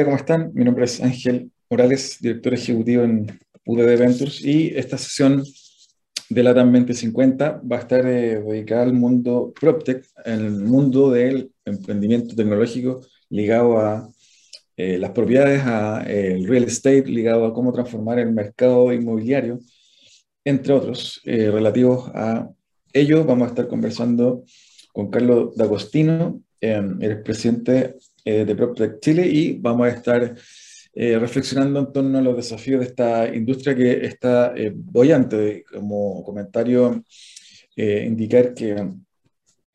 Día, ¿cómo están? Mi nombre es Ángel Morales, director ejecutivo en UDD Ventures y esta sesión de la TAM 2050 va a estar eh, dedicada al mundo PropTech, el mundo del emprendimiento tecnológico ligado a eh, las propiedades, a eh, el real estate, ligado a cómo transformar el mercado inmobiliario, entre otros, relativos a ello. Vamos a estar conversando con Carlos D'Agostino, el presidente de PropTech Chile, y vamos a estar eh, reflexionando en torno a los desafíos de esta industria que está eh, bollante. Como comentario, eh, indicar que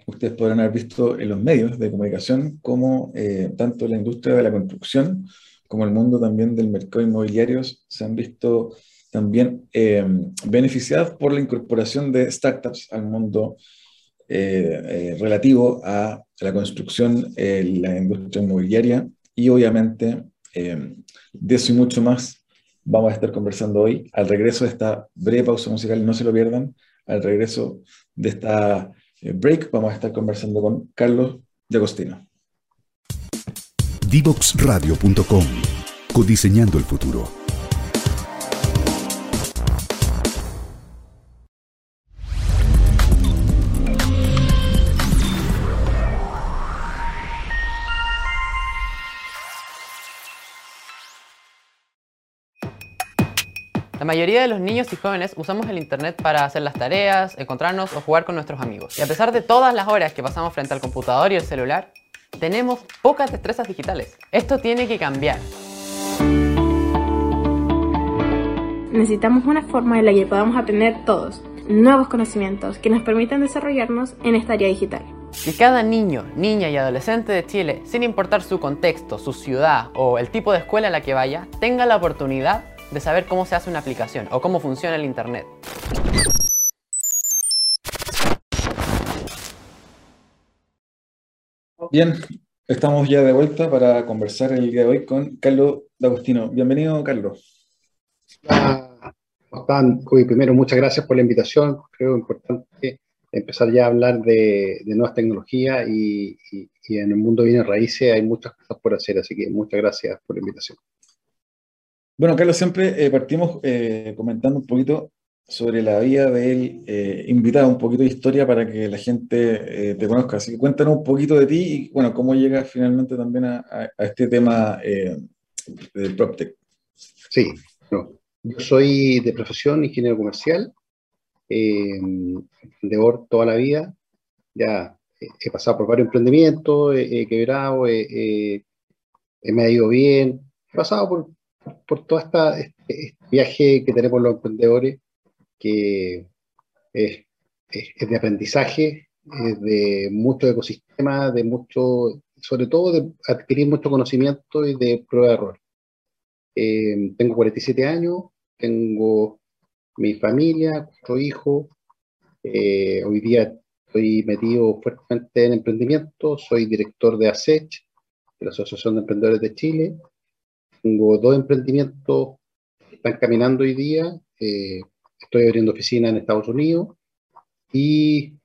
ustedes podrán haber visto en los medios de comunicación como tanto la industria de la construcción como el mundo también del mercado inmobiliario se han visto también beneficiados por la incorporación de startups al mundo relativo a la construcción, la industria inmobiliaria y obviamente eh, de eso y mucho más vamos a estar conversando hoy. Al regreso de esta breve pausa musical, no se lo pierdan. Al regreso de esta eh, break, vamos a estar conversando con Carlos de Agostino. Divoxradio.com Codiseñando el futuro. La mayoría de los niños y jóvenes usamos el Internet para hacer las tareas, encontrarnos o jugar con nuestros amigos. Y a pesar de todas las horas que pasamos frente al computador y el celular, tenemos pocas destrezas digitales. Esto tiene que cambiar. Necesitamos una forma en la que podamos aprender todos nuevos conocimientos que nos permitan desarrollarnos en esta área digital. Que cada niño, niña y adolescente de Chile, sin importar su contexto, su ciudad o el tipo de escuela a la que vaya, tenga la oportunidad de saber cómo se hace una aplicación o cómo funciona el Internet. Bien, estamos ya de vuelta para conversar el día de hoy con Carlos D'Agostino. Bienvenido, Carlos. Hola, primero, muchas gracias por la invitación. Creo importante empezar ya a hablar de, nuevas tecnologías y, y, en el mundo de bienes raíces hay muchas cosas por hacer, así que muchas gracias por la invitación. Bueno, Carlos, siempre eh, partimos eh, comentando un poquito sobre la vida del eh, invitado, un poquito de historia para que la gente te conozca. Así que cuéntanos un poquito de ti y, bueno, cómo llegas finalmente también a, este tema del PropTech. Sí, yo soy de profesión ingeniero comercial, emprendedor toda la vida, ya he pasado por varios emprendimientos, he, quebrado, me ha ido bien, he pasado por por todo esta, este, este, viaje que tenemos los emprendedores, que es, de aprendizaje, es de mucho ecosistema, de mucho, sobre todo de adquirir mucho conocimiento y de prueba de error. Eh, tengo 47 años, tengo mi familia, cuatro hijos, eh, hoy día estoy metido fuertemente en emprendimiento, soy director de ASECH, de la Asociación de Emprendedores de Chile, tengo dos emprendimientos que están caminando hoy día. Eh, estoy abriendo oficina en Estados Unidos y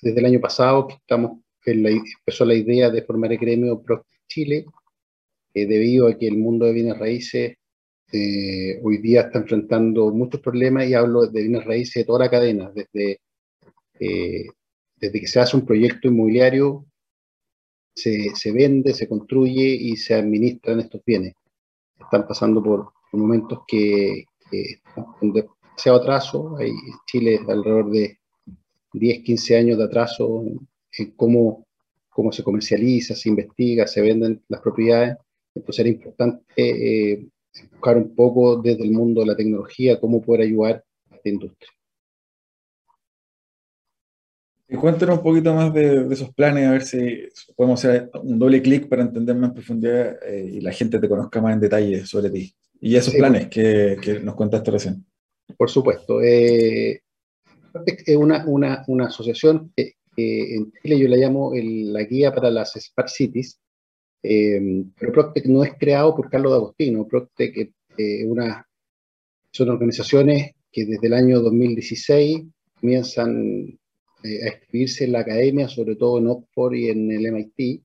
desde el año pasado estamos, empezó la idea de formar el gremio Pro Chile, eh, debido a que el mundo de bienes raíces eh, hoy día está enfrentando muchos problemas y hablo de bienes raíces de toda la cadena, desde, desde que se hace un proyecto inmobiliario, se, se, vende, se construye y se administran estos bienes están pasando por, momentos que, están en demasiado atraso. Hay Chile alrededor de 10, 15 años de atraso en, cómo, cómo se comercializa, se investiga, se venden las propiedades. Entonces era importante eh, buscar un poco desde el mundo de la tecnología cómo poder ayudar a esta industria. Cuéntanos un poquito más de, esos planes, a ver si podemos hacer un doble clic para entender más en profundidad eh, y la gente te conozca más en detalle sobre ti. Y esos planes que, que, nos contaste recién. Por supuesto. Eh, es una, una, una, asociación que, en Chile yo la llamo la guía para las Smart Cities, eh, pero Proctec no es creado por Carlos D'Agostino. Proctec es una, son organizaciones que desde el año 2016 comienzan eh, a escribirse en la academia, sobre todo en Oxford y en el MIT,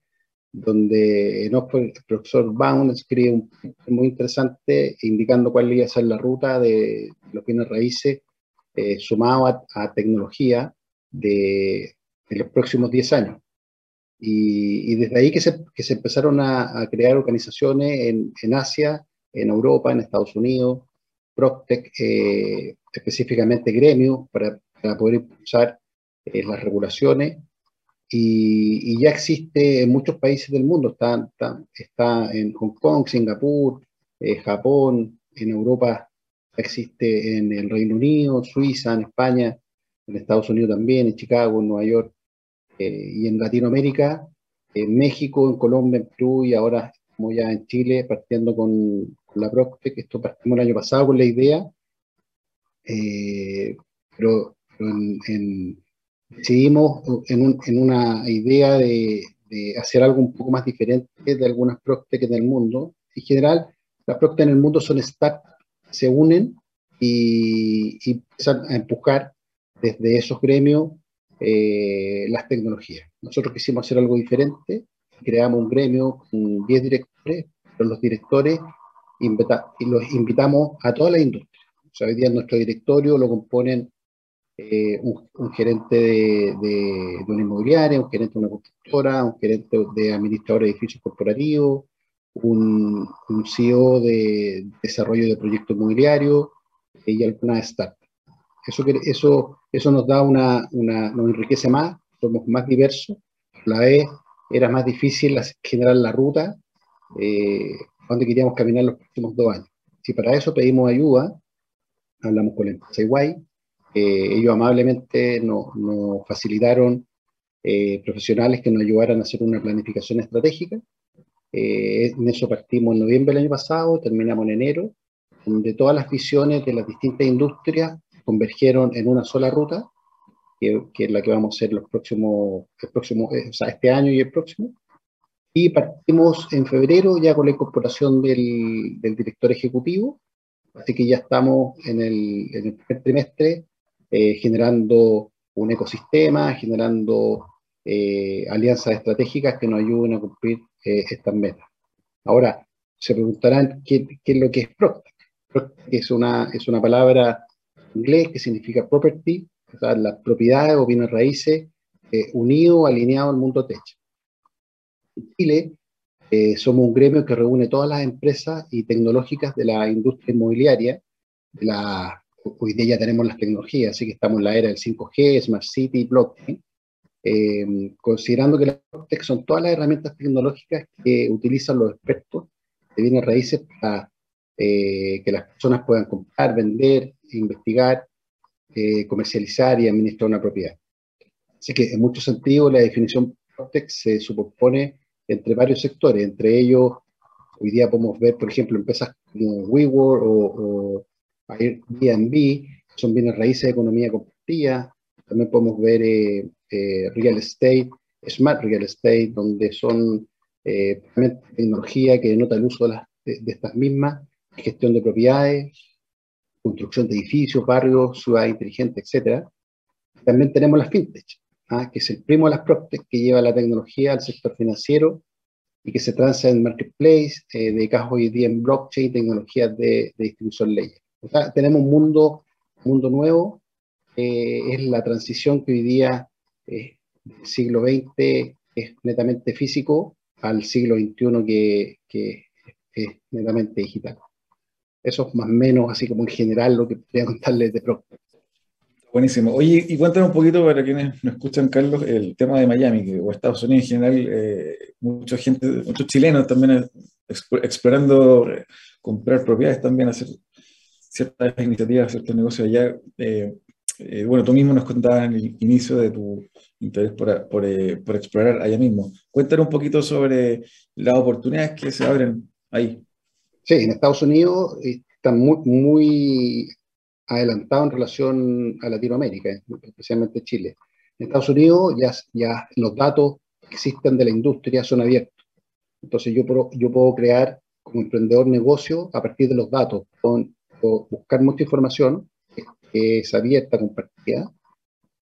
donde en Oxford el profesor Baum escribe un muy interesante indicando cuál iba a ser la ruta de los bienes raíces eh, sumado a, tecnología de, los próximos 10 años. Y, desde ahí que se, que se empezaron a, crear organizaciones en, en, Asia, en Europa, en Estados Unidos, Proctec, eh, específicamente gremios, para, para poder impulsar eh, las regulaciones. Y, ya existe en muchos países del mundo, está, está, en Hong Kong, Singapur, eh, Japón, en Europa existe en el Reino Unido, Suiza, en España, en Estados Unidos también, en Chicago, en Nueva York, eh, y en Latinoamérica, en México, en Colombia, en Perú y ahora estamos ya en Chile partiendo con, la Procte, que esto partimos el año pasado con la idea, eh, pero, decidimos en, en, una idea de, de, hacer algo un poco más diferente de algunas Procte que en el mundo. En general, las Procte en el mundo son startups se unen y, y empiezan a empujar desde esos gremios eh, las tecnologías. Nosotros quisimos hacer algo diferente, creamos un gremio con 10 directores, pero los directores y los invitamos a toda la industria. O sea, hoy día nuestro directorio lo componen eh, un, gerente de, de, una inmobiliaria, un gerente de una constructora, un gerente de administrador de edificios corporativos, un, un CEO de desarrollo de proyectos inmobiliarios y algunas startups. Eso, eso, eso nos da una, una, nos enriquece más, somos más diversos. la vez era más difícil generar la ruta eh, donde queríamos caminar los próximos dos años. Y para eso pedimos ayuda, hablamos con la empresa Iguay, eh, ellos amablemente nos, nos facilitaron eh, profesionales que nos ayudaran a hacer una planificación estratégica eh, en eso partimos en noviembre del año pasado, terminamos en enero, donde todas las visiones de las distintas industrias convergieron en una sola ruta, que, es la que vamos a hacer los próximos, el próximo, eh, o sea, este año y el próximo. Y partimos en febrero ya con la incorporación del, del director ejecutivo, así que ya estamos en el, en el primer trimestre eh, generando un ecosistema, generando alianzas estratégicas que nos ayuden a cumplir eh, estas metas. Ahora, se preguntarán qué, qué, es lo que es Proctec. Proctec es una, es una palabra en inglés que significa property, o sea, las propiedades o bienes raíces eh, unido, alineado al mundo tech. En Chile eh, somos un gremio que reúne todas las empresas y tecnológicas de la industria inmobiliaria. De la, hoy día ya tenemos las tecnologías, así que estamos en la era del 5G, Smart City, blockchain. Eh, considerando que las Proctec son todas las herramientas tecnológicas que utilizan los expertos de bienes raíces para eh, que las personas puedan comprar, vender, investigar, eh, comercializar y administrar una propiedad. Así que en muchos sentidos la definición Proctec se supone entre varios sectores, entre ellos hoy día podemos ver, por ejemplo, empresas como WeWork o, o Airbnb, son bienes raíces de economía compartida, también podemos ver eh, real estate, smart real estate, donde son eh, tecnología que denota el uso de, estas mismas, gestión de propiedades, construcción de edificios, barrios, ciudad inteligente, etc. También tenemos las fintech, ¿ah? que es el primo de las PropTech que lleva la tecnología al sector financiero y que se transa en marketplace, eh, de caso hoy día en blockchain, tecnologías de, de distribución leyes. Tenemos un mundo, mundo nuevo, eh, es la transición que hoy día eh, siglo XX es netamente físico al siglo XXI que, es netamente digital. Eso es más o menos, así como en general, lo que podría contarles de Procter. Buenísimo. Oye, y cuéntanos un poquito para quienes nos escuchan, Carlos, el tema de Miami, o Estados Unidos en general, eh, mucha gente, muchos chilenos también explorando comprar propiedades, también hacer ciertas iniciativas, ciertos negocios allá. Eh, eh, bueno, tú mismo nos contabas en el inicio de tu interés por, eh, por, explorar allá mismo. Cuéntanos un poquito sobre las oportunidades que se abren ahí. Sí, en Estados Unidos están muy, muy adelantados en relación a Latinoamérica, especialmente Chile. En Estados Unidos ya, ya los datos que existen de la industria son abiertos. Entonces yo, yo puedo crear como emprendedor negocio a partir de los datos, con, buscar mucha información que es abierta, compartida,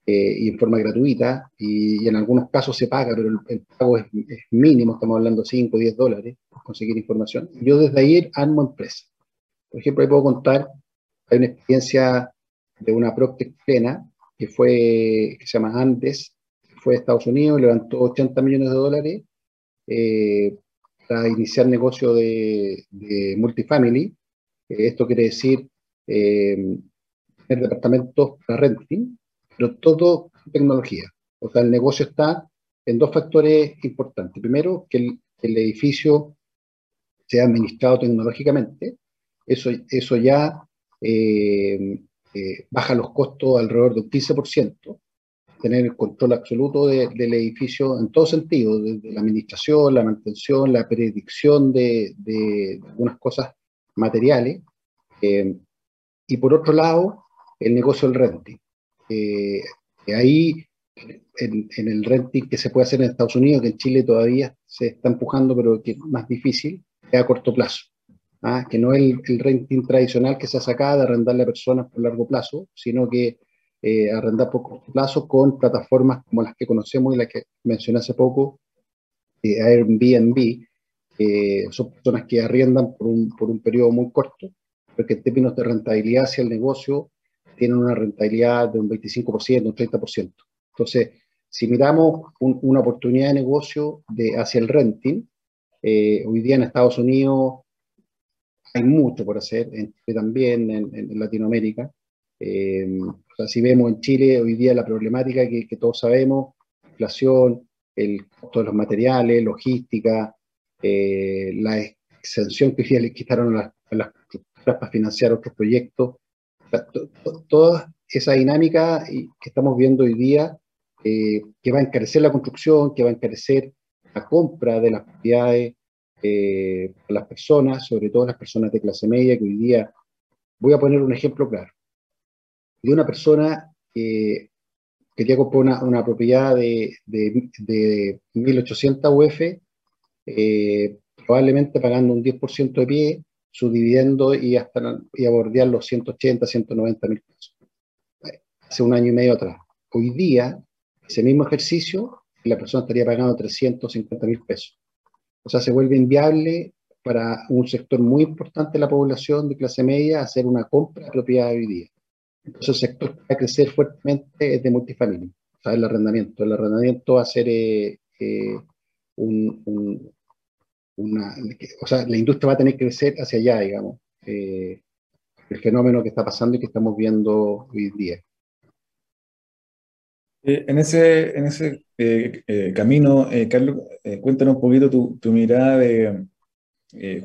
eh, y en forma gratuita, y, en algunos casos se paga, pero el, pago es, mínimo, estamos hablando de 5 o 10 dólares por conseguir información. Yo desde ahí armo empresas. Por ejemplo, ahí puedo contar, hay una experiencia de una Procter plena, que fue, que se llama Andes, fue de Estados Unidos, levantó 80 millones de dólares eh, para iniciar negocio de, de multifamily. Eh, esto quiere decir eh, tener departamentos para renting, pero todo tecnología. O sea, el negocio está en dos factores importantes. Primero, que el, edificio sea administrado tecnológicamente. Eso, eso ya eh, eh, baja los costos alrededor del 15%. Tener el control absoluto del edificio en todo sentido, desde la administración, la mantención, la predicción de, algunas cosas materiales. Eh, y por otro lado, el negocio del renting. Eh, ahí, en, el renting que se puede hacer en Estados Unidos, que en Chile todavía se está empujando, pero que es más difícil, es a corto plazo. ¿ah? Que no es el, renting tradicional que se ha sacado de arrendarle a personas por largo plazo, sino que eh, arrendar por corto plazo con plataformas como las que conocemos y las que mencioné hace poco, eh, son personas que arriendan por un, por un periodo muy corto, porque en términos de rentabilidad hacia el negocio tienen una rentabilidad de un 25%, un 30%. Entonces, si miramos una oportunidad de negocio de, hacia el renting, eh, hoy día en Estados Unidos hay mucho por hacer, en también, en, Latinoamérica. Eh, o sea, si vemos en Chile hoy día la problemática que, todos sabemos, inflación, el costo de los materiales, logística, eh, la exención que hoy día le quitaron a las, a para financiar otros proyectos, toda esa dinámica que estamos viendo hoy día, eh, que va a encarecer la construcción, que va a encarecer la compra de las propiedades eh, a las personas, sobre todo las personas de clase media, que hoy día, voy a poner un ejemplo claro, de una persona que quería comprar una, propiedad de, de, 1.800 UF, eh, probablemente pagando un 10% de pie, su dividendo y hasta y a bordear los 180, 190 mil pesos. Hace un año y medio atrás. Hoy día, ese mismo ejercicio, la persona estaría pagando 350 mil pesos. O sea, se vuelve inviable para un sector muy importante de la población de clase media hacer una compra de propiedad hoy día. Entonces, el sector que va a crecer fuertemente es de multifamilia, o sea, el arrendamiento. El arrendamiento va a ser eh, eh, un, una, o sea, la industria va a tener que crecer hacia allá, digamos, eh, el fenómeno que está pasando y que estamos viendo hoy día. Eh, en ese, en ese eh, camino, Carlos, cuéntanos un poquito tu, tu mirada de,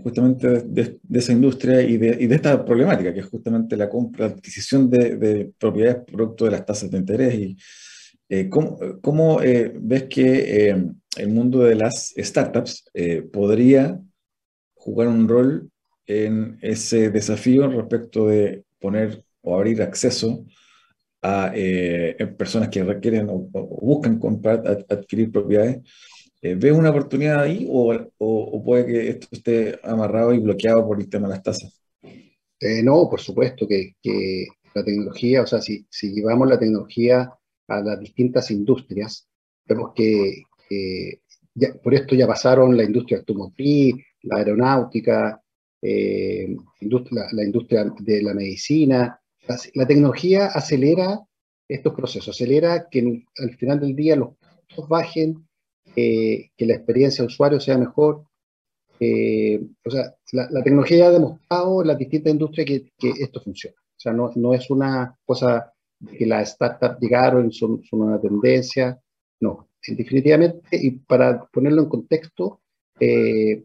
justamente de, esa industria y de, y de, esta problemática, que es justamente la compra, adquisición de, propiedades producto de las tasas de interés. Y, ¿Cómo, cómo ves que el mundo de las startups eh, podría jugar un rol en ese desafío respecto de poner o abrir acceso a eh, personas que requieren o, buscan comprar, adquirir propiedades. Eh, ¿Ve una oportunidad ahí o, puede que esto esté amarrado y bloqueado por el tema de las tasas? no, por supuesto que, la tecnología, o sea, si, si llevamos la tecnología a las distintas industrias, vemos que, por esto ya pasaron la industria automotriz, la aeronáutica, eh, la, industria de la medicina. La, tecnología acelera estos procesos, acelera que al final del día los costos bajen, eh, que la experiencia de usuario sea mejor. Eh, o sea, la, tecnología ya ha demostrado en las distintas industrias que, esto funciona. O sea, no, no es una cosa que las startups llegaron, son, son una tendencia. No, definitivamente, y para ponerlo en contexto, eh,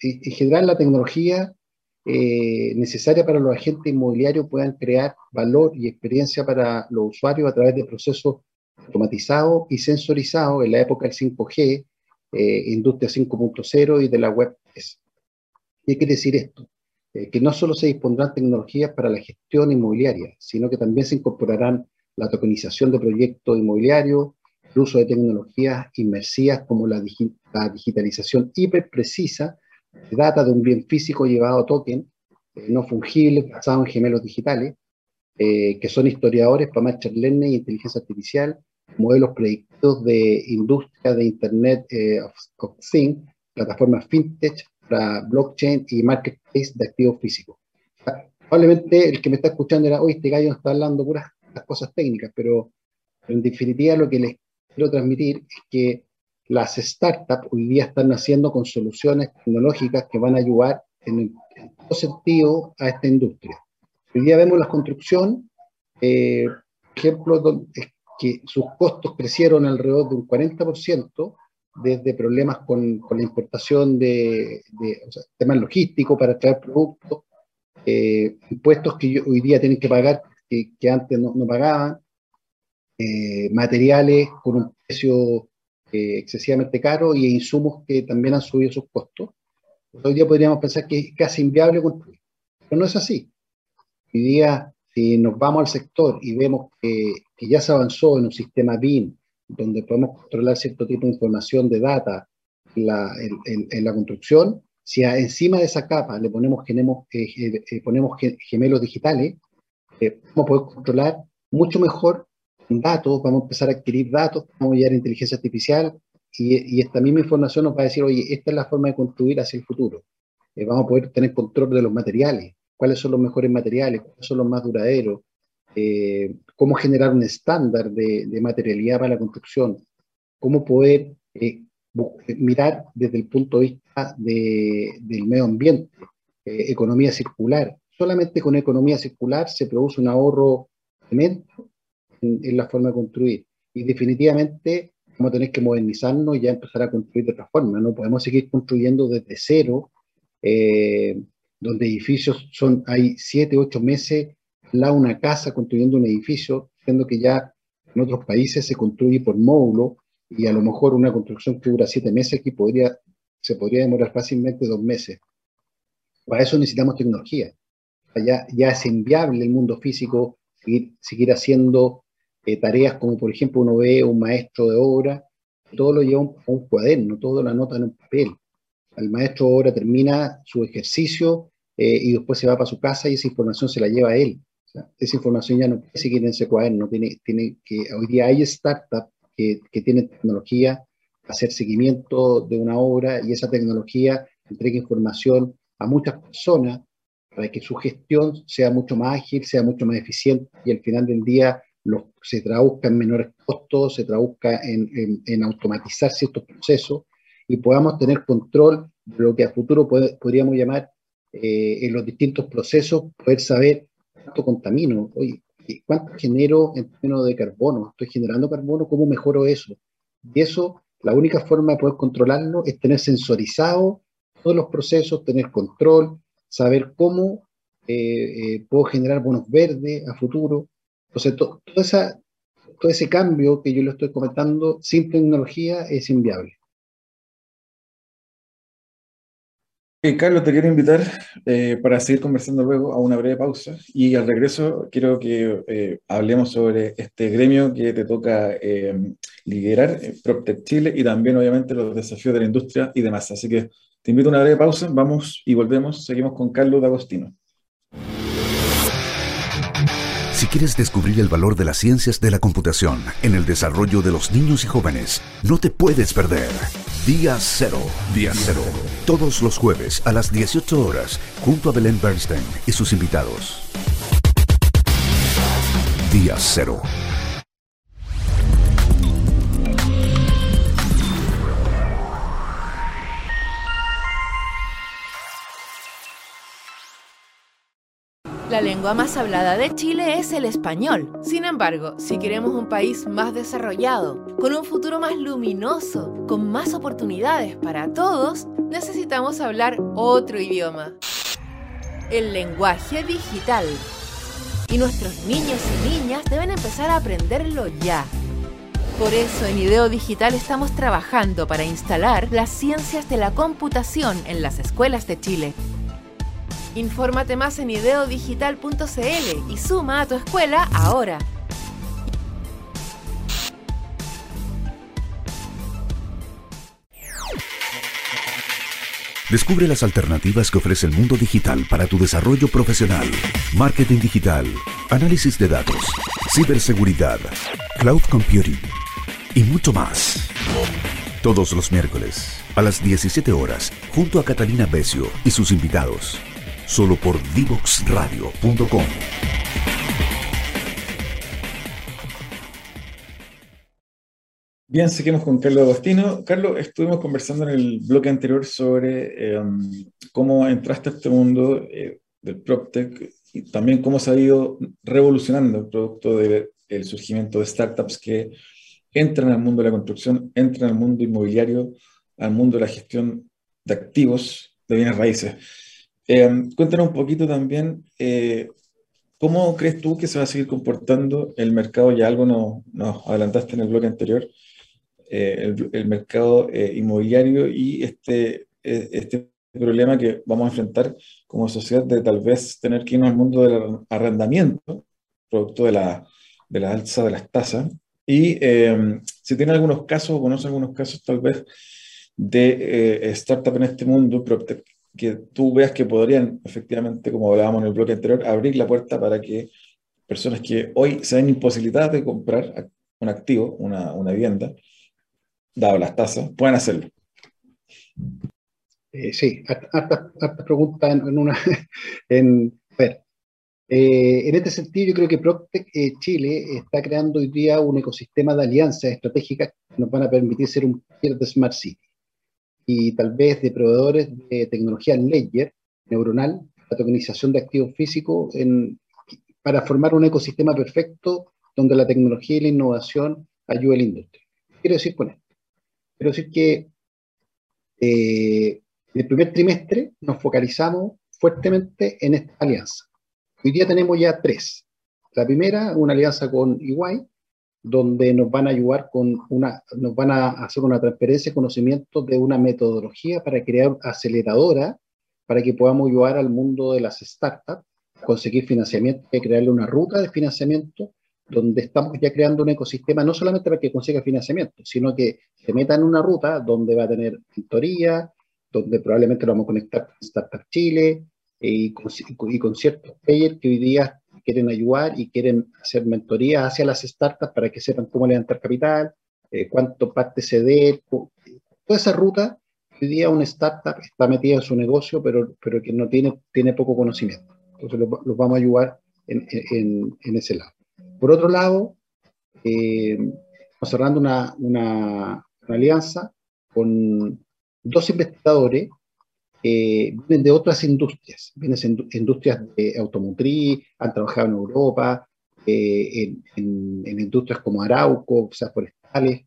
en general la tecnología eh, necesaria para los agentes inmobiliarios puedan crear valor y experiencia para los usuarios a través de procesos automatizados y sensorizados en la época del 5G, eh, Industria 5.0 y de la Web 3. ¿Qué quiere decir esto? Que no solo se dispondrán tecnologías para la gestión inmobiliaria, sino que también se incorporarán la tokenización de proyectos inmobiliarios, el uso de tecnologías inmersivas como la, digitalización hiperprecisa de data de un bien físico llevado a token eh, no fungible basado en gemelos digitales, eh, que son historiadores para Machine Learning e inteligencia artificial, modelos predictivos de industria de Internet eh, of, Things, plataformas fintech para blockchain y marketplace de activos físicos. probablemente el que me está escuchando era, hoy este gallo está hablando puras las cosas técnicas, pero en definitiva lo que les quiero transmitir es que las startups hoy día están naciendo con soluciones tecnológicas que van a ayudar en, todo sentido a esta industria. Hoy día vemos la construcción, eh, ejemplo, donde, que sus costos crecieron alrededor de un 40%, desde problemas con, con la importación de, temas logísticos para traer productos, eh, impuestos que hoy día tienen que pagar que, que antes no, no pagaban, eh, materiales con un precio eh, excesivamente caro y insumos que también han subido sus costos. Hoy día podríamos pensar que es casi inviable construir, pero no es así. Hoy día, si nos vamos al sector y vemos que, que ya se avanzó en un sistema BIM, donde podemos controlar cierto tipo de información de data en la, construcción, si encima de esa capa le ponemos, genemos, eh, ponemos gemelos digitales, vamos a poder controlar mucho mejor datos, vamos a empezar a adquirir datos, vamos a llegar a inteligencia artificial y, esta misma información nos va a decir, oye, esta es la forma de construir hacia el futuro. Eh, vamos a poder tener control de los materiales, cuáles son los mejores materiales, cuáles son los más duraderos, eh, cómo generar un estándar de, materialidad para la construcción, cómo poder eh, mirar desde el punto de vista del medio ambiente, economía circular. Solamente con economía circular se produce un ahorro tremendo en, la forma de construir. Y definitivamente vamos a tener que modernizarnos y ya empezar a construir de otra forma. No podemos seguir construyendo desde cero, eh, donde edificios son, hay siete, ocho meses una casa construyendo un edificio, siendo que ya en otros países se construye por módulo y a lo mejor una construcción que dura siete meses aquí podría, se podría demorar fácilmente dos meses. Para eso necesitamos tecnología. Ya, ya es inviable el mundo físico seguir, seguir haciendo eh, tareas como por ejemplo uno ve un maestro de obra, todo lo lleva a un, cuaderno, todo lo anota en un papel. El maestro de obra termina su ejercicio eh, y después se va para su casa y esa información se la lleva a él. Esa información ya no puede seguir en ese cuaderno, tiene, tiene que, hoy día hay startups que, que tienen tecnología para hacer seguimiento de una obra y esa tecnología entrega información a muchas personas para que su gestión sea mucho más ágil, sea mucho más eficiente y al final del día se traduzca en menores costos, se traduzca en, automatizar ciertos procesos y podamos tener control de lo que a futuro podríamos llamar eh, en los distintos procesos, poder saber cuánto contamino, oye, cuánto genero en términos de carbono, estoy generando carbono, cómo mejoro eso. Y eso, la única forma de poder controlarlo es tener sensorizado todos los procesos, tener control, saber cómo eh, eh, puedo generar bonos verdes a futuro, entonces, todo, esa, todo ese cambio que yo le estoy comentando sin tecnología es inviable. Carlos, te quiero invitar eh, para seguir conversando luego a una breve pausa y al regreso quiero que eh, hablemos sobre este gremio que te toca eh, liderar, PropTech Chile, y también obviamente los desafíos de la industria y demás. Así que te invito a una breve pausa, vamos y volvemos, seguimos con Carlos D'Agostino. Si quieres descubrir el valor de las ciencias de la computación en el desarrollo de los niños y jóvenes, no te puedes perder. Día Cero. Día Cero. Todos los jueves a las 18 horas, junto a Belén Bernstein y sus invitados. Día Cero. La lengua más hablada de Chile es el español. Sin embargo, si queremos un país más desarrollado, con un futuro más luminoso, con más oportunidades para todos, necesitamos hablar otro idioma. El lenguaje digital. Y nuestros niños y niñas deben empezar a aprenderlo ya. Por eso en IDEO Digital estamos trabajando para instalar las ciencias de la computación en las escuelas de Chile Infórmate más en ideodigital.cl y suma a tu escuela ahora. Descubre las alternativas que ofrece el mundo digital para tu desarrollo profesional. Marketing digital, análisis de datos, ciberseguridad, cloud computing y mucho más. Todos los miércoles a las 17 horas, junto a Catalina Becio y sus invitados, solo por divoxradio.com. Bien, seguimos con Carlos Agostino. Carlos, estuvimos conversando en el bloque anterior sobre em, cómo entraste a este mundo eh, del PropTech y también cómo se ha ido revolucionando el producto del surgimiento de startups que entran al mundo de la construcción, entran al mundo inmobiliario, al mundo de la gestión de activos, de bienes raíces. Em, cuéntanos un poquito también eh, cómo crees tú que se va a seguir comportando el mercado, ya algo nos, nos adelantaste en el bloque anterior, eh, el, mercado eh, inmobiliario y este, eh, este problema que vamos a enfrentar como sociedad de tal vez tener que irnos al mundo del arrendamiento, producto de la, de la alza de las tasas. Y si tiene algunos casos, o conoce algunos casos tal vez de startup en este mundo, que tú veas que podrían, efectivamente, como hablábamos en el bloque anterior, abrir la puerta para que personas que hoy se ven imposibilitadas de comprar un activo, una, una vivienda, dado las tasas, pueden hacerlo. Eh, sí, harta pregunta en, una. en, ver, eh, en este sentido, yo creo que Proctec eh, Chile está creando hoy día un ecosistema de alianzas estratégicas que nos van a permitir ser un de Smart City y tal vez de proveedores de tecnología Ledger, neuronal, la tokenización de activos físicos, en, para formar un ecosistema perfecto donde la tecnología y la innovación ayuden a la industria. ¿Qué quiero decir con esto? Quiero decir que eh, en el primer trimestre nos focalizamos fuertemente en esta alianza. Hoy día tenemos ya tres. La primera, una alianza con EY, donde nos van a ayudar con una, nos van a hacer una transferencia de conocimiento de una metodología para crear aceleradora para que podamos ayudar al mundo de las startups conseguir financiamiento y crearle una ruta de financiamiento donde estamos ya creando un ecosistema no solamente para que consiga financiamiento, sino que se meta en una ruta donde va a tener mentoría, donde probablemente lo vamos a conectar con Startup Chile eh, y, con, ciertos players que hoy día quieren ayudar y quieren hacer mentoría hacia las startups para que sepan cómo levantar capital, eh, cuánto parte ceder, toda esa ruta. Hoy día una startup está metida en su negocio, pero, pero que no tiene, tiene poco conocimiento. Entonces los, vamos a ayudar en, en, en ese lado. Por otro lado, eh, estamos cerrando una, una, alianza con dos investigadores que vienen de otras industrias, vienen de industrias de automotriz, han trabajado en Europa, eh, en, industrias como Arauco, sea, forestales,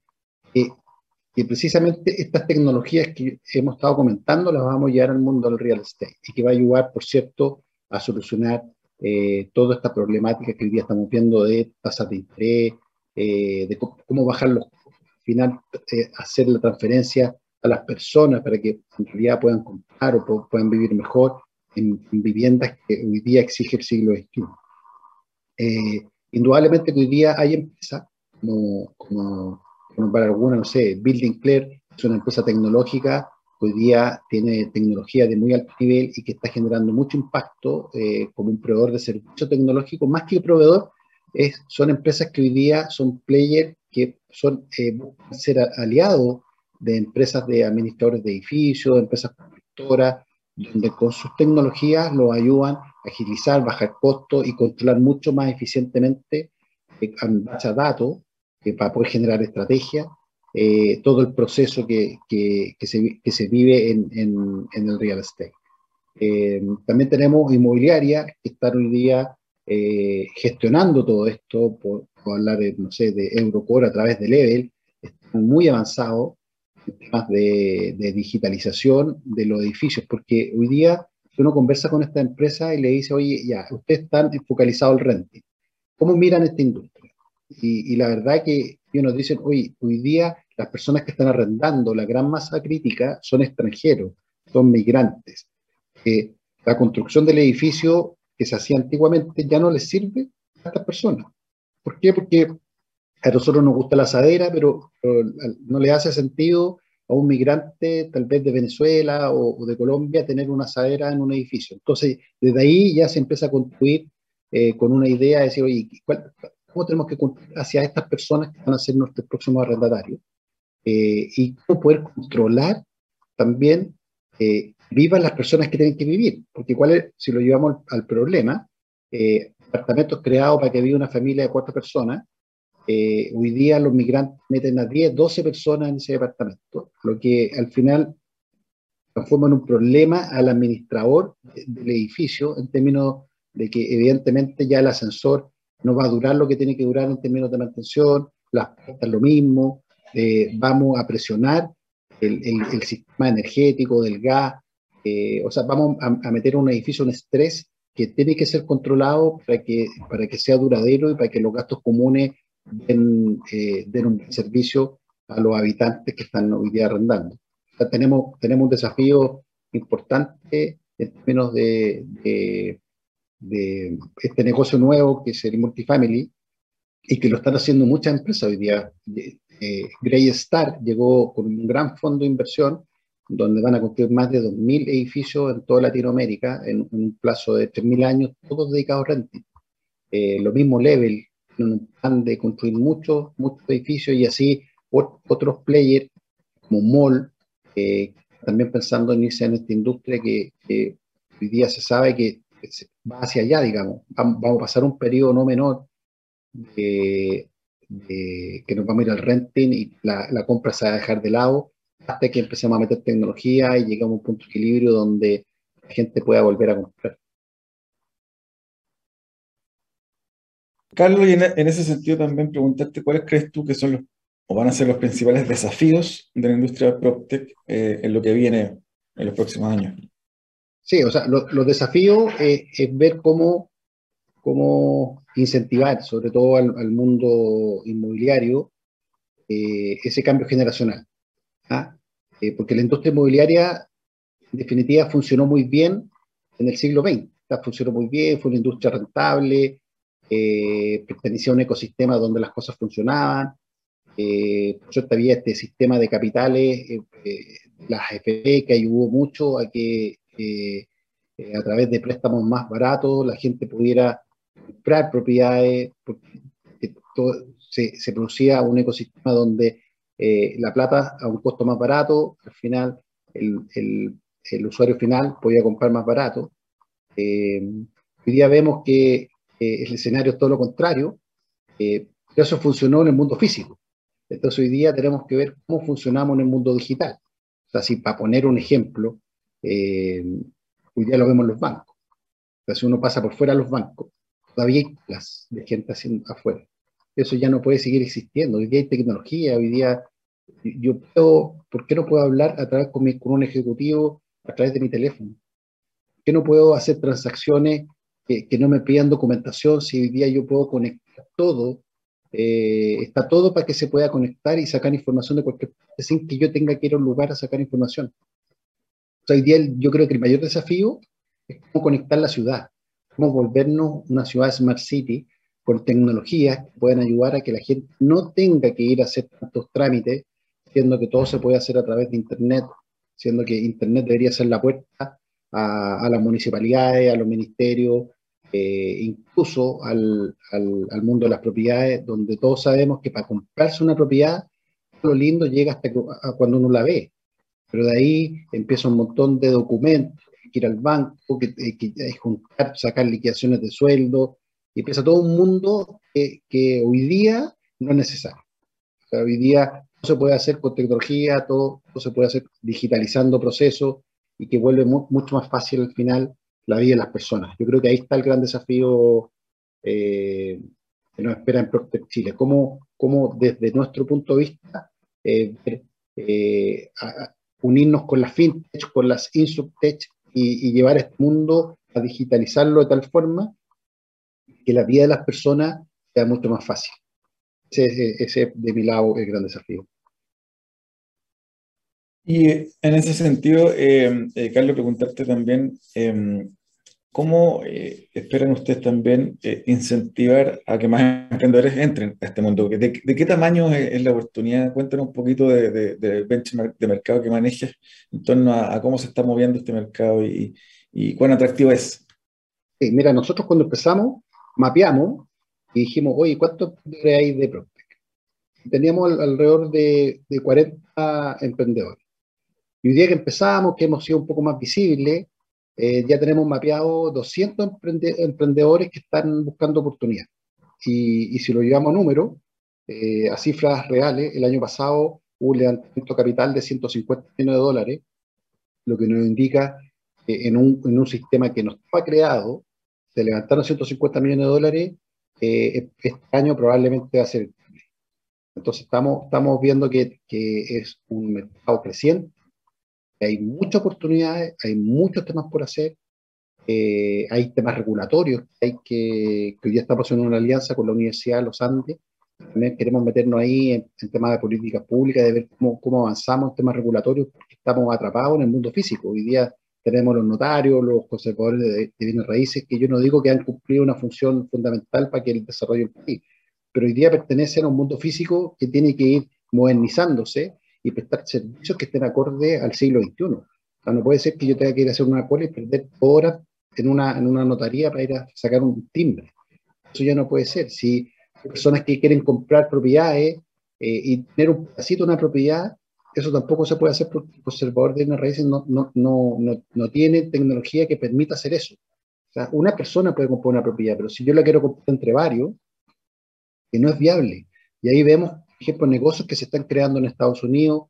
que precisamente estas tecnologías que hemos estado comentando las vamos a llevar al mundo del real estate y que va a ayudar, por cierto, a solucionar eh, toda esta problemática que hoy día estamos viendo de tasas de interés, eh, de cómo, bajar los al final eh, hacer la transferencia a las personas para que en realidad puedan comprar o puedan vivir mejor en, viviendas que hoy día exige el siglo XXI. indudablemente que hoy día hay empresas como, como, como para alguna, no sé, Building Clear, es una empresa tecnológica hoy día tiene tecnología de muy alto nivel y que está generando mucho impacto eh, como un proveedor de servicio tecnológico, más que proveedor, es, son empresas que hoy día son players que son, eh, ser aliados de empresas de administradores de edificios, de empresas constructoras, donde con sus tecnologías lo ayudan a agilizar, bajar costos y controlar mucho más eficientemente eh, base a datos para poder generar estrategias eh, todo el proceso que, que, se, que se, vive en, en, en, el real estate. Eh, también tenemos inmobiliaria que están hoy día eh, gestionando todo esto, por, hablar de, no sé, de Eurocore a través de Level, están muy avanzados temas de, digitalización de los edificios, porque hoy día uno conversa con esta empresa y le dice, oye, ya, ustedes están focalizados al renting, ¿cómo miran esta industria? Y, la verdad que y nos dicen, hoy, hoy día las personas que están arrendando la gran masa crítica son extranjeros, son migrantes. la construcción del edificio que se hacía antiguamente ya no les sirve a estas personas. ¿Por qué? Porque a nosotros nos gusta la asadera, pero, no le hace sentido a un migrante tal vez de Venezuela o, de Colombia tener una asadera en un edificio. Entonces, desde ahí ya se empieza a construir eh, con una idea de decir, oye, ¿cómo tenemos que hacia estas personas que van a ser nuestros próximos arrendatarios? Eh, y cómo poder controlar también eh, vivan las personas que tienen que vivir, porque cuál es, si lo llevamos al, problema, eh, apartamentos creados para que viva una familia de cuatro personas, eh, hoy día los migrantes meten a 10, 12 personas en ese departamento, lo que al final transforma en un problema al administrador del edificio en términos de que evidentemente ya el ascensor no va a durar lo que tiene que durar en términos de mantención, las puertas lo mismo, eh, vamos a presionar el, el, sistema energético del gas, eh, o sea, vamos a, meter en un edificio un estrés que tiene que ser controlado para que, para que sea duradero y para que los gastos comunes den, eh, den un servicio a los habitantes que están hoy día arrendando. O sea, tenemos, tenemos un desafío importante en términos de, de, de, este negocio nuevo que es el multifamily y que lo están haciendo muchas empresas hoy día. Eh, Grey Star llegó con un gran fondo de inversión donde van a construir más de 2.000 edificios en toda Latinoamérica en, un plazo de 3.000 años, todos dedicados a renting. Eh, lo mismo Level, un plan de construir muchos, muchos edificios y así otros players como Mall, eh, también pensando en irse en esta industria que, hoy día se sabe que va hacia allá, digamos. Vamos, a pasar un periodo no menor que nos vamos a ir al renting y la, la compra se va a dejar de lado hasta que empecemos a meter tecnología y llegamos a un punto de equilibrio donde la gente pueda volver a comprar. Carlos, y en, ese sentido también preguntarte cuáles crees tú que son los, o van a ser los principales desafíos de la industria PropTech eh, en lo que viene en los próximos años. Sí, o sea, los desafíos eh, es ver cómo, cómo incentivar, sobre todo al, mundo inmobiliario, eh, ese cambio generacional. ¿ah? Eh, porque la industria inmobiliaria, en definitiva, funcionó muy bien en el siglo XX. Funcionó muy bien, fue una industria rentable, eh, pertenecía a un ecosistema donde las cosas funcionaban. Eh, por suerte había este sistema de capitales, las AFP, que ayudó mucho a que a través de préstamos más baratos la gente pudiera comprar propiedades, se, se producía un ecosistema donde eh, la plata a un costo más barato, al final el, el, usuario final podía comprar más barato. Eh, hoy día vemos que el escenario es todo lo contrario, eh, pero eso funcionó en el mundo físico. Entonces hoy día tenemos que ver cómo funcionamos en el mundo digital. O sea, si para poner un ejemplo, hoy día lo vemos en los bancos. Entonces uno pasa por fuera de los bancos, todavía hay las de gente haciendo afuera eso ya no puede seguir existiendo. Hoy día hay tecnología, hoy día yo puedo, ¿por qué no puedo hablar a través con, con un ejecutivo a través de mi teléfono? ¿Por qué no puedo hacer transacciones que, que, no me pidan documentación si hoy día yo puedo conectar todo? Eh, está todo para que se pueda conectar y sacar información de cualquier parte sin que yo tenga que ir a un lugar a sacar información. hoy día yo creo que el mayor desafío es cómo conectar la ciudad, cómo volvernos una ciudad smart city con tecnologías que puedan ayudar a que la gente no tenga que ir a hacer tantos trámites, siendo que todo se puede hacer a través de Internet, siendo que Internet debería ser la puerta a, las municipalidades, a los ministerios, eh, incluso al, al, mundo de las propiedades, donde todos sabemos que para comprarse una propiedad, lo lindo llega hasta cuando uno la ve. Pero de ahí empieza un montón de documentos, que ir al banco, que, que, que juntar, sacar liquidaciones de sueldo, y empieza todo un mundo que, hoy día no es necesario. hoy día todo se puede hacer con tecnología, todo, se puede hacer digitalizando procesos y que vuelve mucho más fácil al final la vida de las personas. Yo creo que ahí está el gran desafío eh, que nos espera en Procter Chile. Cómo, cómo desde nuestro punto de vista eh, eh, unirnos con las fintech, con las insurtech y, llevar este mundo a digitalizarlo de tal forma que la vida de las personas sea mucho más fácil. Ese, es de mi lado el gran desafío. Y en ese sentido, Carlos, preguntarte también, eh, ¿cómo eh, esperan ustedes también eh, incentivar a que más emprendedores entren a este mundo? ¿De, qué tamaño es, la oportunidad? Cuéntanos un poquito del de, benchmark de mercado que manejas en torno a, cómo se está moviendo este mercado y, y cuán atractivo es. Sí, mira, nosotros cuando empezamos, mapeamos y dijimos, oye, ¿cuántos emprendedores hay de Proptech? Teníamos alrededor de, de 40 emprendedores. Y hoy día que empezamos, que hemos sido un poco más visibles, eh, ya tenemos mapeado 200 emprendedores que están buscando oportunidades. Y, y si lo llevamos a números, eh, a cifras reales, el año pasado hubo un levantamiento capital de 150 millones de dólares, lo que nos indica que en un, en un sistema que no estaba creado, se levantaron 150 millones de dólares, eh, este año probablemente va a ser entonces estamos, estamos viendo que, que, es un mercado creciente, hay muchas oportunidades, hay muchos temas por hacer, eh, hay temas regulatorios, hay que, que hoy día estamos en una alianza con la Universidad de los Andes, también queremos meternos ahí en, temas de políticas públicas, de ver cómo, cómo, avanzamos en temas regulatorios, porque estamos atrapados en el mundo físico. Hoy día tenemos los notarios, los conservadores de, de bienes raíces, que yo no digo que han cumplido una función fundamental para que el desarrollo del país, pero hoy día pertenecen a un mundo físico que tiene que ir modernizándose y prestar servicios que estén acorde al siglo XXI. O sea, no puede ser que yo tenga que ir a hacer una cola y perder horas en una, en una notaría para ir a sacar un timbre. Eso ya no puede ser. Si personas que quieren comprar propiedades eh, y tener un pedacito de una propiedad, eso tampoco se puede hacer porque el conservador de una raíces no, no, no, no, tiene tecnología que permita hacer eso. O sea, una persona puede comprar una propiedad, pero si yo la quiero comprar entre varios, que no es viable. Y ahí vemos, ejemplo, negocios que se están creando en Estados Unidos,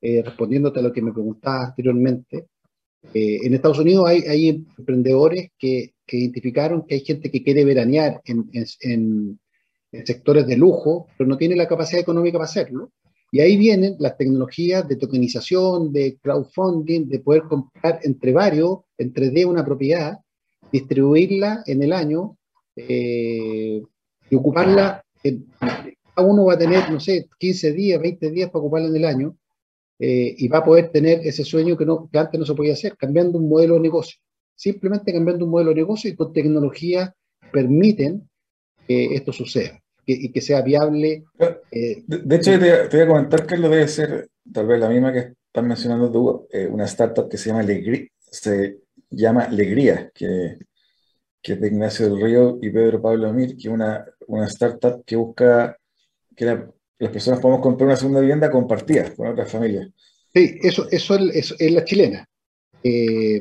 eh, respondiéndote a lo que me preguntabas anteriormente. Eh, en Estados Unidos hay, hay emprendedores que, que, identificaron que hay gente que quiere veranear en, en, en, sectores de lujo, pero no tiene la capacidad económica para hacerlo. Y ahí vienen las tecnologías de tokenización, de crowdfunding, de poder comprar entre varios, entre de una propiedad, distribuirla en el año eh, y ocuparla cada uno va a tener, no sé, 15 días, 20 días para ocuparlo en el año eh, y va a poder tener ese sueño que, no, que antes no se podía hacer, cambiando un modelo de negocio. Simplemente cambiando un modelo de negocio y con tecnología permiten que esto suceda y que sea viable. Eh, de, hecho, te, voy a comentar que lo debe ser tal vez la misma que estás mencionando tú, eh, una startup que se llama Alegría, se llama Alegría, que que es de Ignacio del Río y Pedro Pablo Amir, que es una, una startup que busca que las personas podamos comprar una segunda vivienda compartida con otras familias. Sí, eso, eso, es, es la chilena. Eh,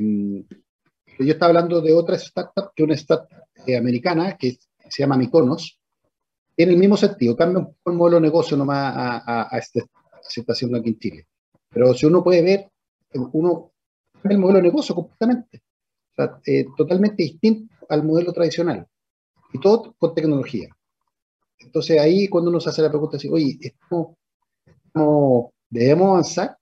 yo estaba hablando de otra startup, que una startup eh, americana que se llama Miconos, en el mismo sentido, cambia un poco el modelo de negocio nomás a, a, a esta situación aquí en Chile. Pero si uno puede ver, uno cambia el modelo de negocio completamente. Eh, totalmente distinto al modelo tradicional. Y todo con tecnología. Entonces ahí cuando uno se hace la pregunta así, oye, debemos avanzar,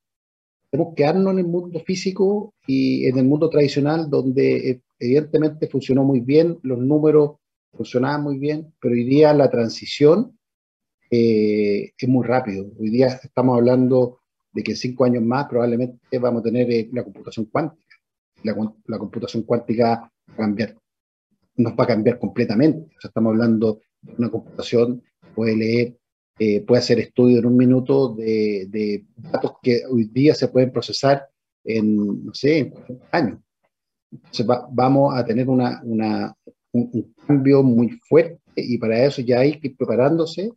debemos quedarnos en el mundo físico y en el mundo tradicional donde eh, evidentemente funcionó muy bien, los números funcionaban muy bien, pero hoy día la transición eh, es muy rápido. Hoy día estamos hablando de que en cinco años más probablemente vamos a tener la computación cuántica la, computación cuántica va a cambiar, nos va a cambiar completamente. O sea, estamos hablando una computación puede leer, eh, puede hacer estudio en un minuto de, datos que hoy día se pueden procesar en, no sé, en 40 años. Entonces vamos a tener una, una, un, cambio muy fuerte y para eso ya hay que ir preparándose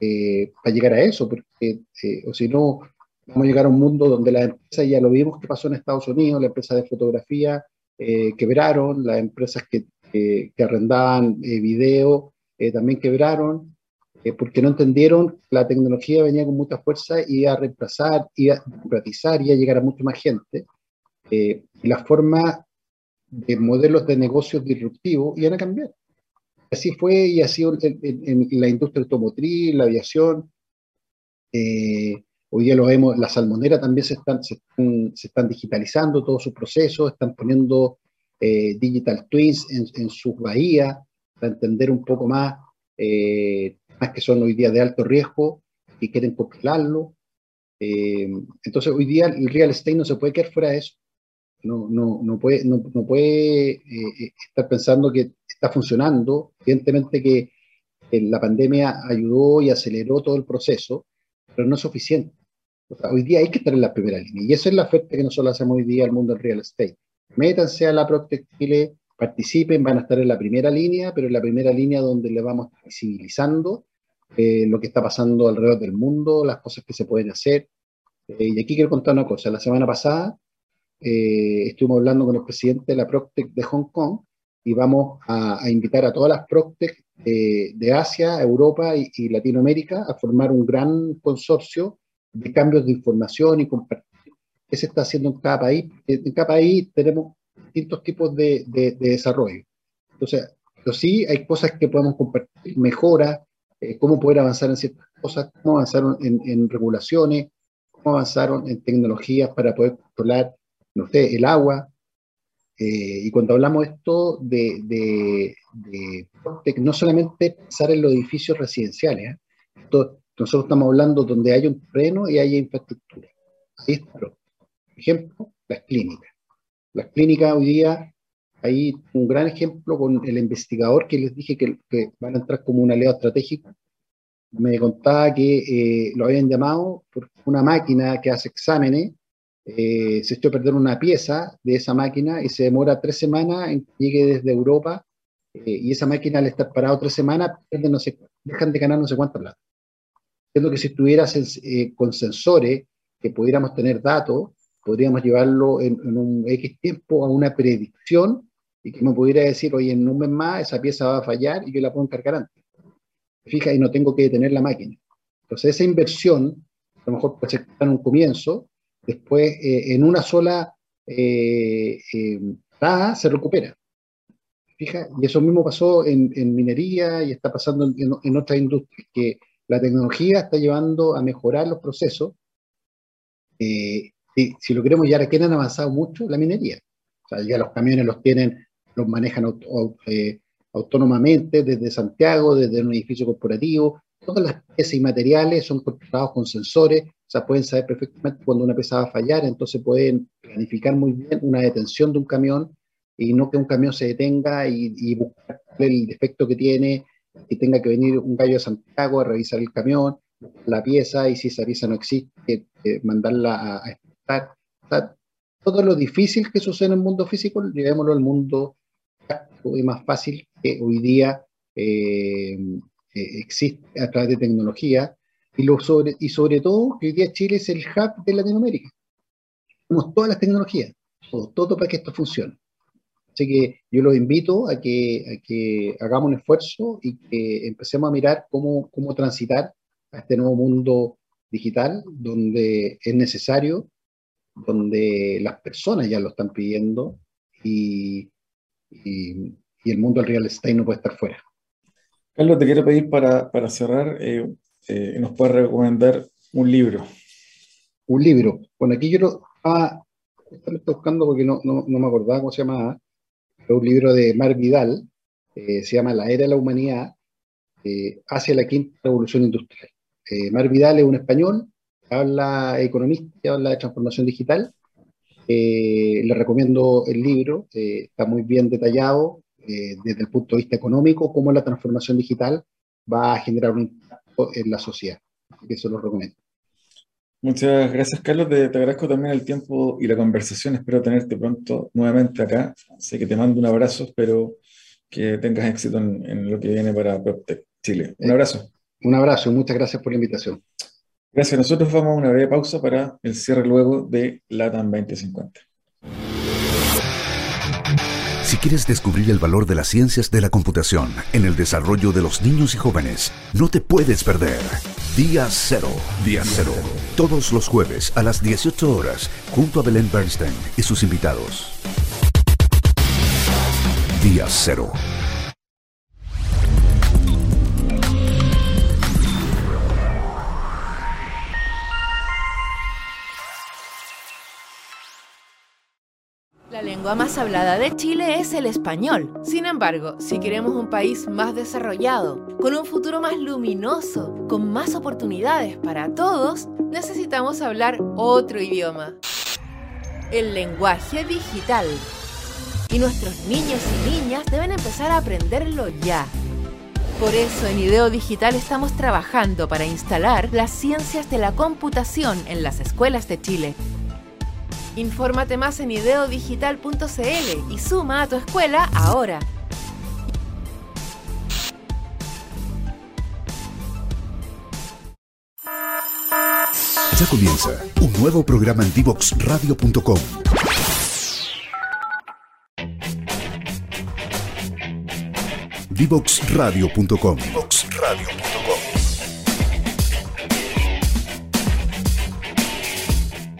eh, para llegar a eso, porque eh, o si no, vamos a llegar a un mundo donde las empresas, ya lo vimos que pasó en Estados Unidos, las empresas de fotografía eh, quebraron, las empresas que, que arrendaban eh, video eh, también quebraron, porque no entendieron que la tecnología venía con mucha fuerza y a reemplazar, y a democratizar y a llegar a mucha más gente. la forma de modelos de negocios disruptivos iban a cambiar. Así fue y así en, en, la industria automotriz, la aviación, eh, Hoy día lo vemos, la salmonera también se están, digitalizando todos sus procesos, están poniendo eh, digital twins en, en, sus bahías para entender un poco más, eh, más que son hoy día de alto riesgo y quieren controlarlo. Eh, entonces hoy día el real estate no se puede quedar fuera de eso. no, no, no puede, no, no puede eh, estar pensando que está funcionando. Evidentemente que la pandemia ayudó y aceleró todo el proceso, pero no es suficiente. hoy día hay que estar en la primera línea y esa es la oferta que nosotros hacemos hoy día al mundo del real estate. Métanse a la Proctec Chile, participen, van a estar en la primera línea, pero en la primera línea donde le vamos visibilizando eh, lo que está pasando alrededor del mundo, las cosas que se pueden hacer. Eh, y aquí quiero contar una cosa. La semana pasada eh, estuvimos hablando con el presidente de la Proctec de Hong Kong y vamos a, invitar a todas las Proctec de Asia, Europa y, y, Latinoamérica a formar un gran consorcio de cambios de información y compartir qué se está haciendo en cada país. En cada país tenemos distintos tipos de, de, desarrollo. Entonces, pero sí hay cosas que podemos compartir, mejoras, eh, cómo poder avanzar en ciertas cosas, cómo avanzar en, en, regulaciones, cómo avanzar en tecnologías para poder controlar, no sé, el agua. Eh, y cuando hablamos esto de, de, de, no solamente pensar en los edificios residenciales, ¿eh? nosotros estamos hablando donde hay un terreno y hay infraestructura. Ahí está. Por ejemplo, las clínicas. Las clínicas hoy día, hay un gran ejemplo con el investigador que les dije que, van a entrar como un aliado estratégico. Me contaba que eh, lo habían llamado por una máquina que hace exámenes, eh, se echó a perder una pieza de esa máquina y se demora tres semanas en que llegue desde Europa eh, y esa máquina al estar parado tres semanas no dejan de ganar no sé cuánta plata. Es lo que si estuvieras con sensores que pudiéramos tener datos podríamos llevarlo en, un X tiempo a una predicción y que me pudiera decir, oye, en un mes más esa pieza va a fallar y yo la puedo encargar antes. Fija, y no tengo que detener la máquina. Entonces, esa inversión, a lo mejor ser en un comienzo, después eh, en una sola eh, eh se recupera. Fija, y eso mismo pasó en, minería y está pasando en, en otras industrias, que la tecnología está llevando a mejorar los procesos eh, si, lo queremos ya que han avanzado mucho, la minería. O sea, ya los camiones los tienen, los manejan eh, autónomamente desde Santiago, desde un edificio corporativo. Todas las piezas y materiales son controlados con sensores, o sea, pueden saber perfectamente cuando una pieza va a fallar, entonces pueden planificar muy bien una detención de un camión y no que un camión se detenga y, buscar el defecto que tiene, y tenga que venir un gallo de Santiago a revisar el camión, la pieza, y si esa pieza no existe, eh, mandarla a, todo lo difícil que sucede en el mundo físico, llevémoslo al mundo práctico y más fácil que hoy día eh, eh, existe a través de tecnología y, lo sobre, y sobre todo que hoy día Chile es el hub de Latinoamérica. Tenemos todas las tecnologías, todo, todo para que esto funcione. Así que yo los invito a que, que hagamos un esfuerzo y que empecemos a mirar cómo, cómo transitar a este nuevo mundo digital donde es necesario donde las personas ya lo están pidiendo y, y, el mundo del real estate no puede estar fuera. Carlos, te quiero pedir para, para cerrar, eh, eh, nos puedes recomendar un libro. Un libro. Bueno, aquí yo lo estaba buscando porque no, no, no, me acordaba cómo se llamaba. Es un libro de Mar Vidal, eh, se llama La Era de la Humanidad hacia la quinta revolución industrial. Mar Vidal es un español habla economista, habla de transformación digital. Eh, le recomiendo el libro, eh, está muy bien detallado eh, desde el punto de vista económico, cómo la transformación digital va a generar un impacto en la sociedad. Eso lo recomiendo. Muchas gracias, Carlos. Te, agradezco también el tiempo y la conversación. Espero tenerte pronto nuevamente acá. Sé que te mando un abrazo, espero que tengas éxito en, en lo que viene para PropTech Chile. Un abrazo. Un abrazo, muchas gracias por la invitación. Gracias. Nosotros vamos a una breve pausa para el cierre luego de LATAM 2050. Si quieres descubrir el valor de las ciencias de la computación en el desarrollo de los niños y jóvenes, no te puedes perder. Día Cero. Día Cero. Todos los jueves a las 18 horas, junto a Belén Bernstein y sus invitados. Día Cero. Lengua más hablada de Chile es el español. Sin embargo, si queremos un país más desarrollado, con un futuro más luminoso, con más oportunidades para todos, necesitamos hablar otro idioma. el lenguaje digital. Y nuestros niños y niñas deben empezar a aprenderlo ya. Por eso en IDEO Digital estamos trabajando para instalar las ciencias de la computación en las escuelas de Chile. Infórmate más en ideodigital.cl y suma a tu escuela ahora. Ya comienza un nuevo programa en divoxradio.com. Divoxradio.com.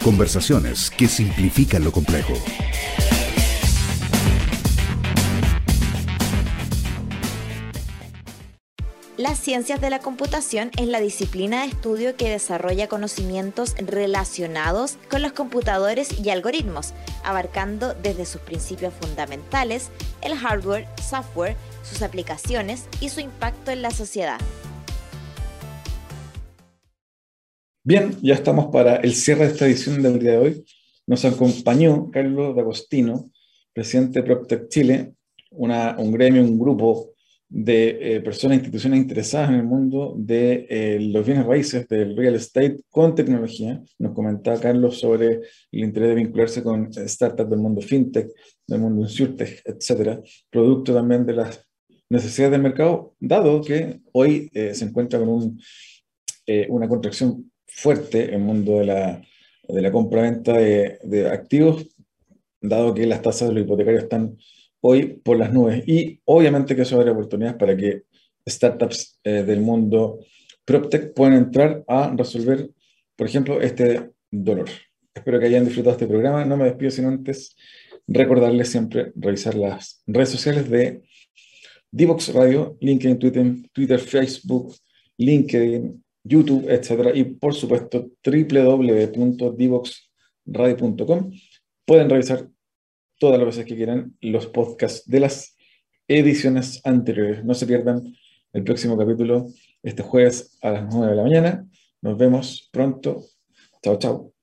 Conversaciones que simplifican lo complejo. Las ciencias de la computación es la disciplina de estudio que desarrolla conocimientos relacionados con los computadores y algoritmos, abarcando desde sus principios fundamentales, el hardware, software, sus aplicaciones y su impacto en la sociedad. Bien, ya estamos para el cierre de esta edición del día de hoy. Nos acompañó Carlos D'Agostino, presidente de PropTech Chile, una, un gremio, un grupo de eh, personas instituciones interesadas en el mundo de eh, los bienes raíces, del real estate con tecnología. Nos comentaba Carlos sobre el interés de vincularse con startups del mundo fintech, del mundo insurtech, etcétera, producto también de las necesidades del mercado, dado que hoy eh, se encuentra con un, una contracción fuerte el mundo de la, de la compra-venta de, de activos, dado que las tasas de los hipotecarios están hoy por las nubes. Y obviamente que eso abre oportunidades para que startups eh, del mundo PropTech puedan entrar a resolver, por ejemplo, este dolor. Espero que hayan disfrutado este programa. No me despido sin antes recordarles siempre revisar las redes sociales de Divox Radio, LinkedIn, Twitter, Twitter, Facebook, LinkedIn, YouTube, etc. Y por supuesto, www.divoxradio.com. Pueden revisar todas las veces que quieran los podcasts de las ediciones anteriores. No se pierdan el próximo capítulo este jueves a las 9 de la mañana. Nos vemos pronto. Chao, chao.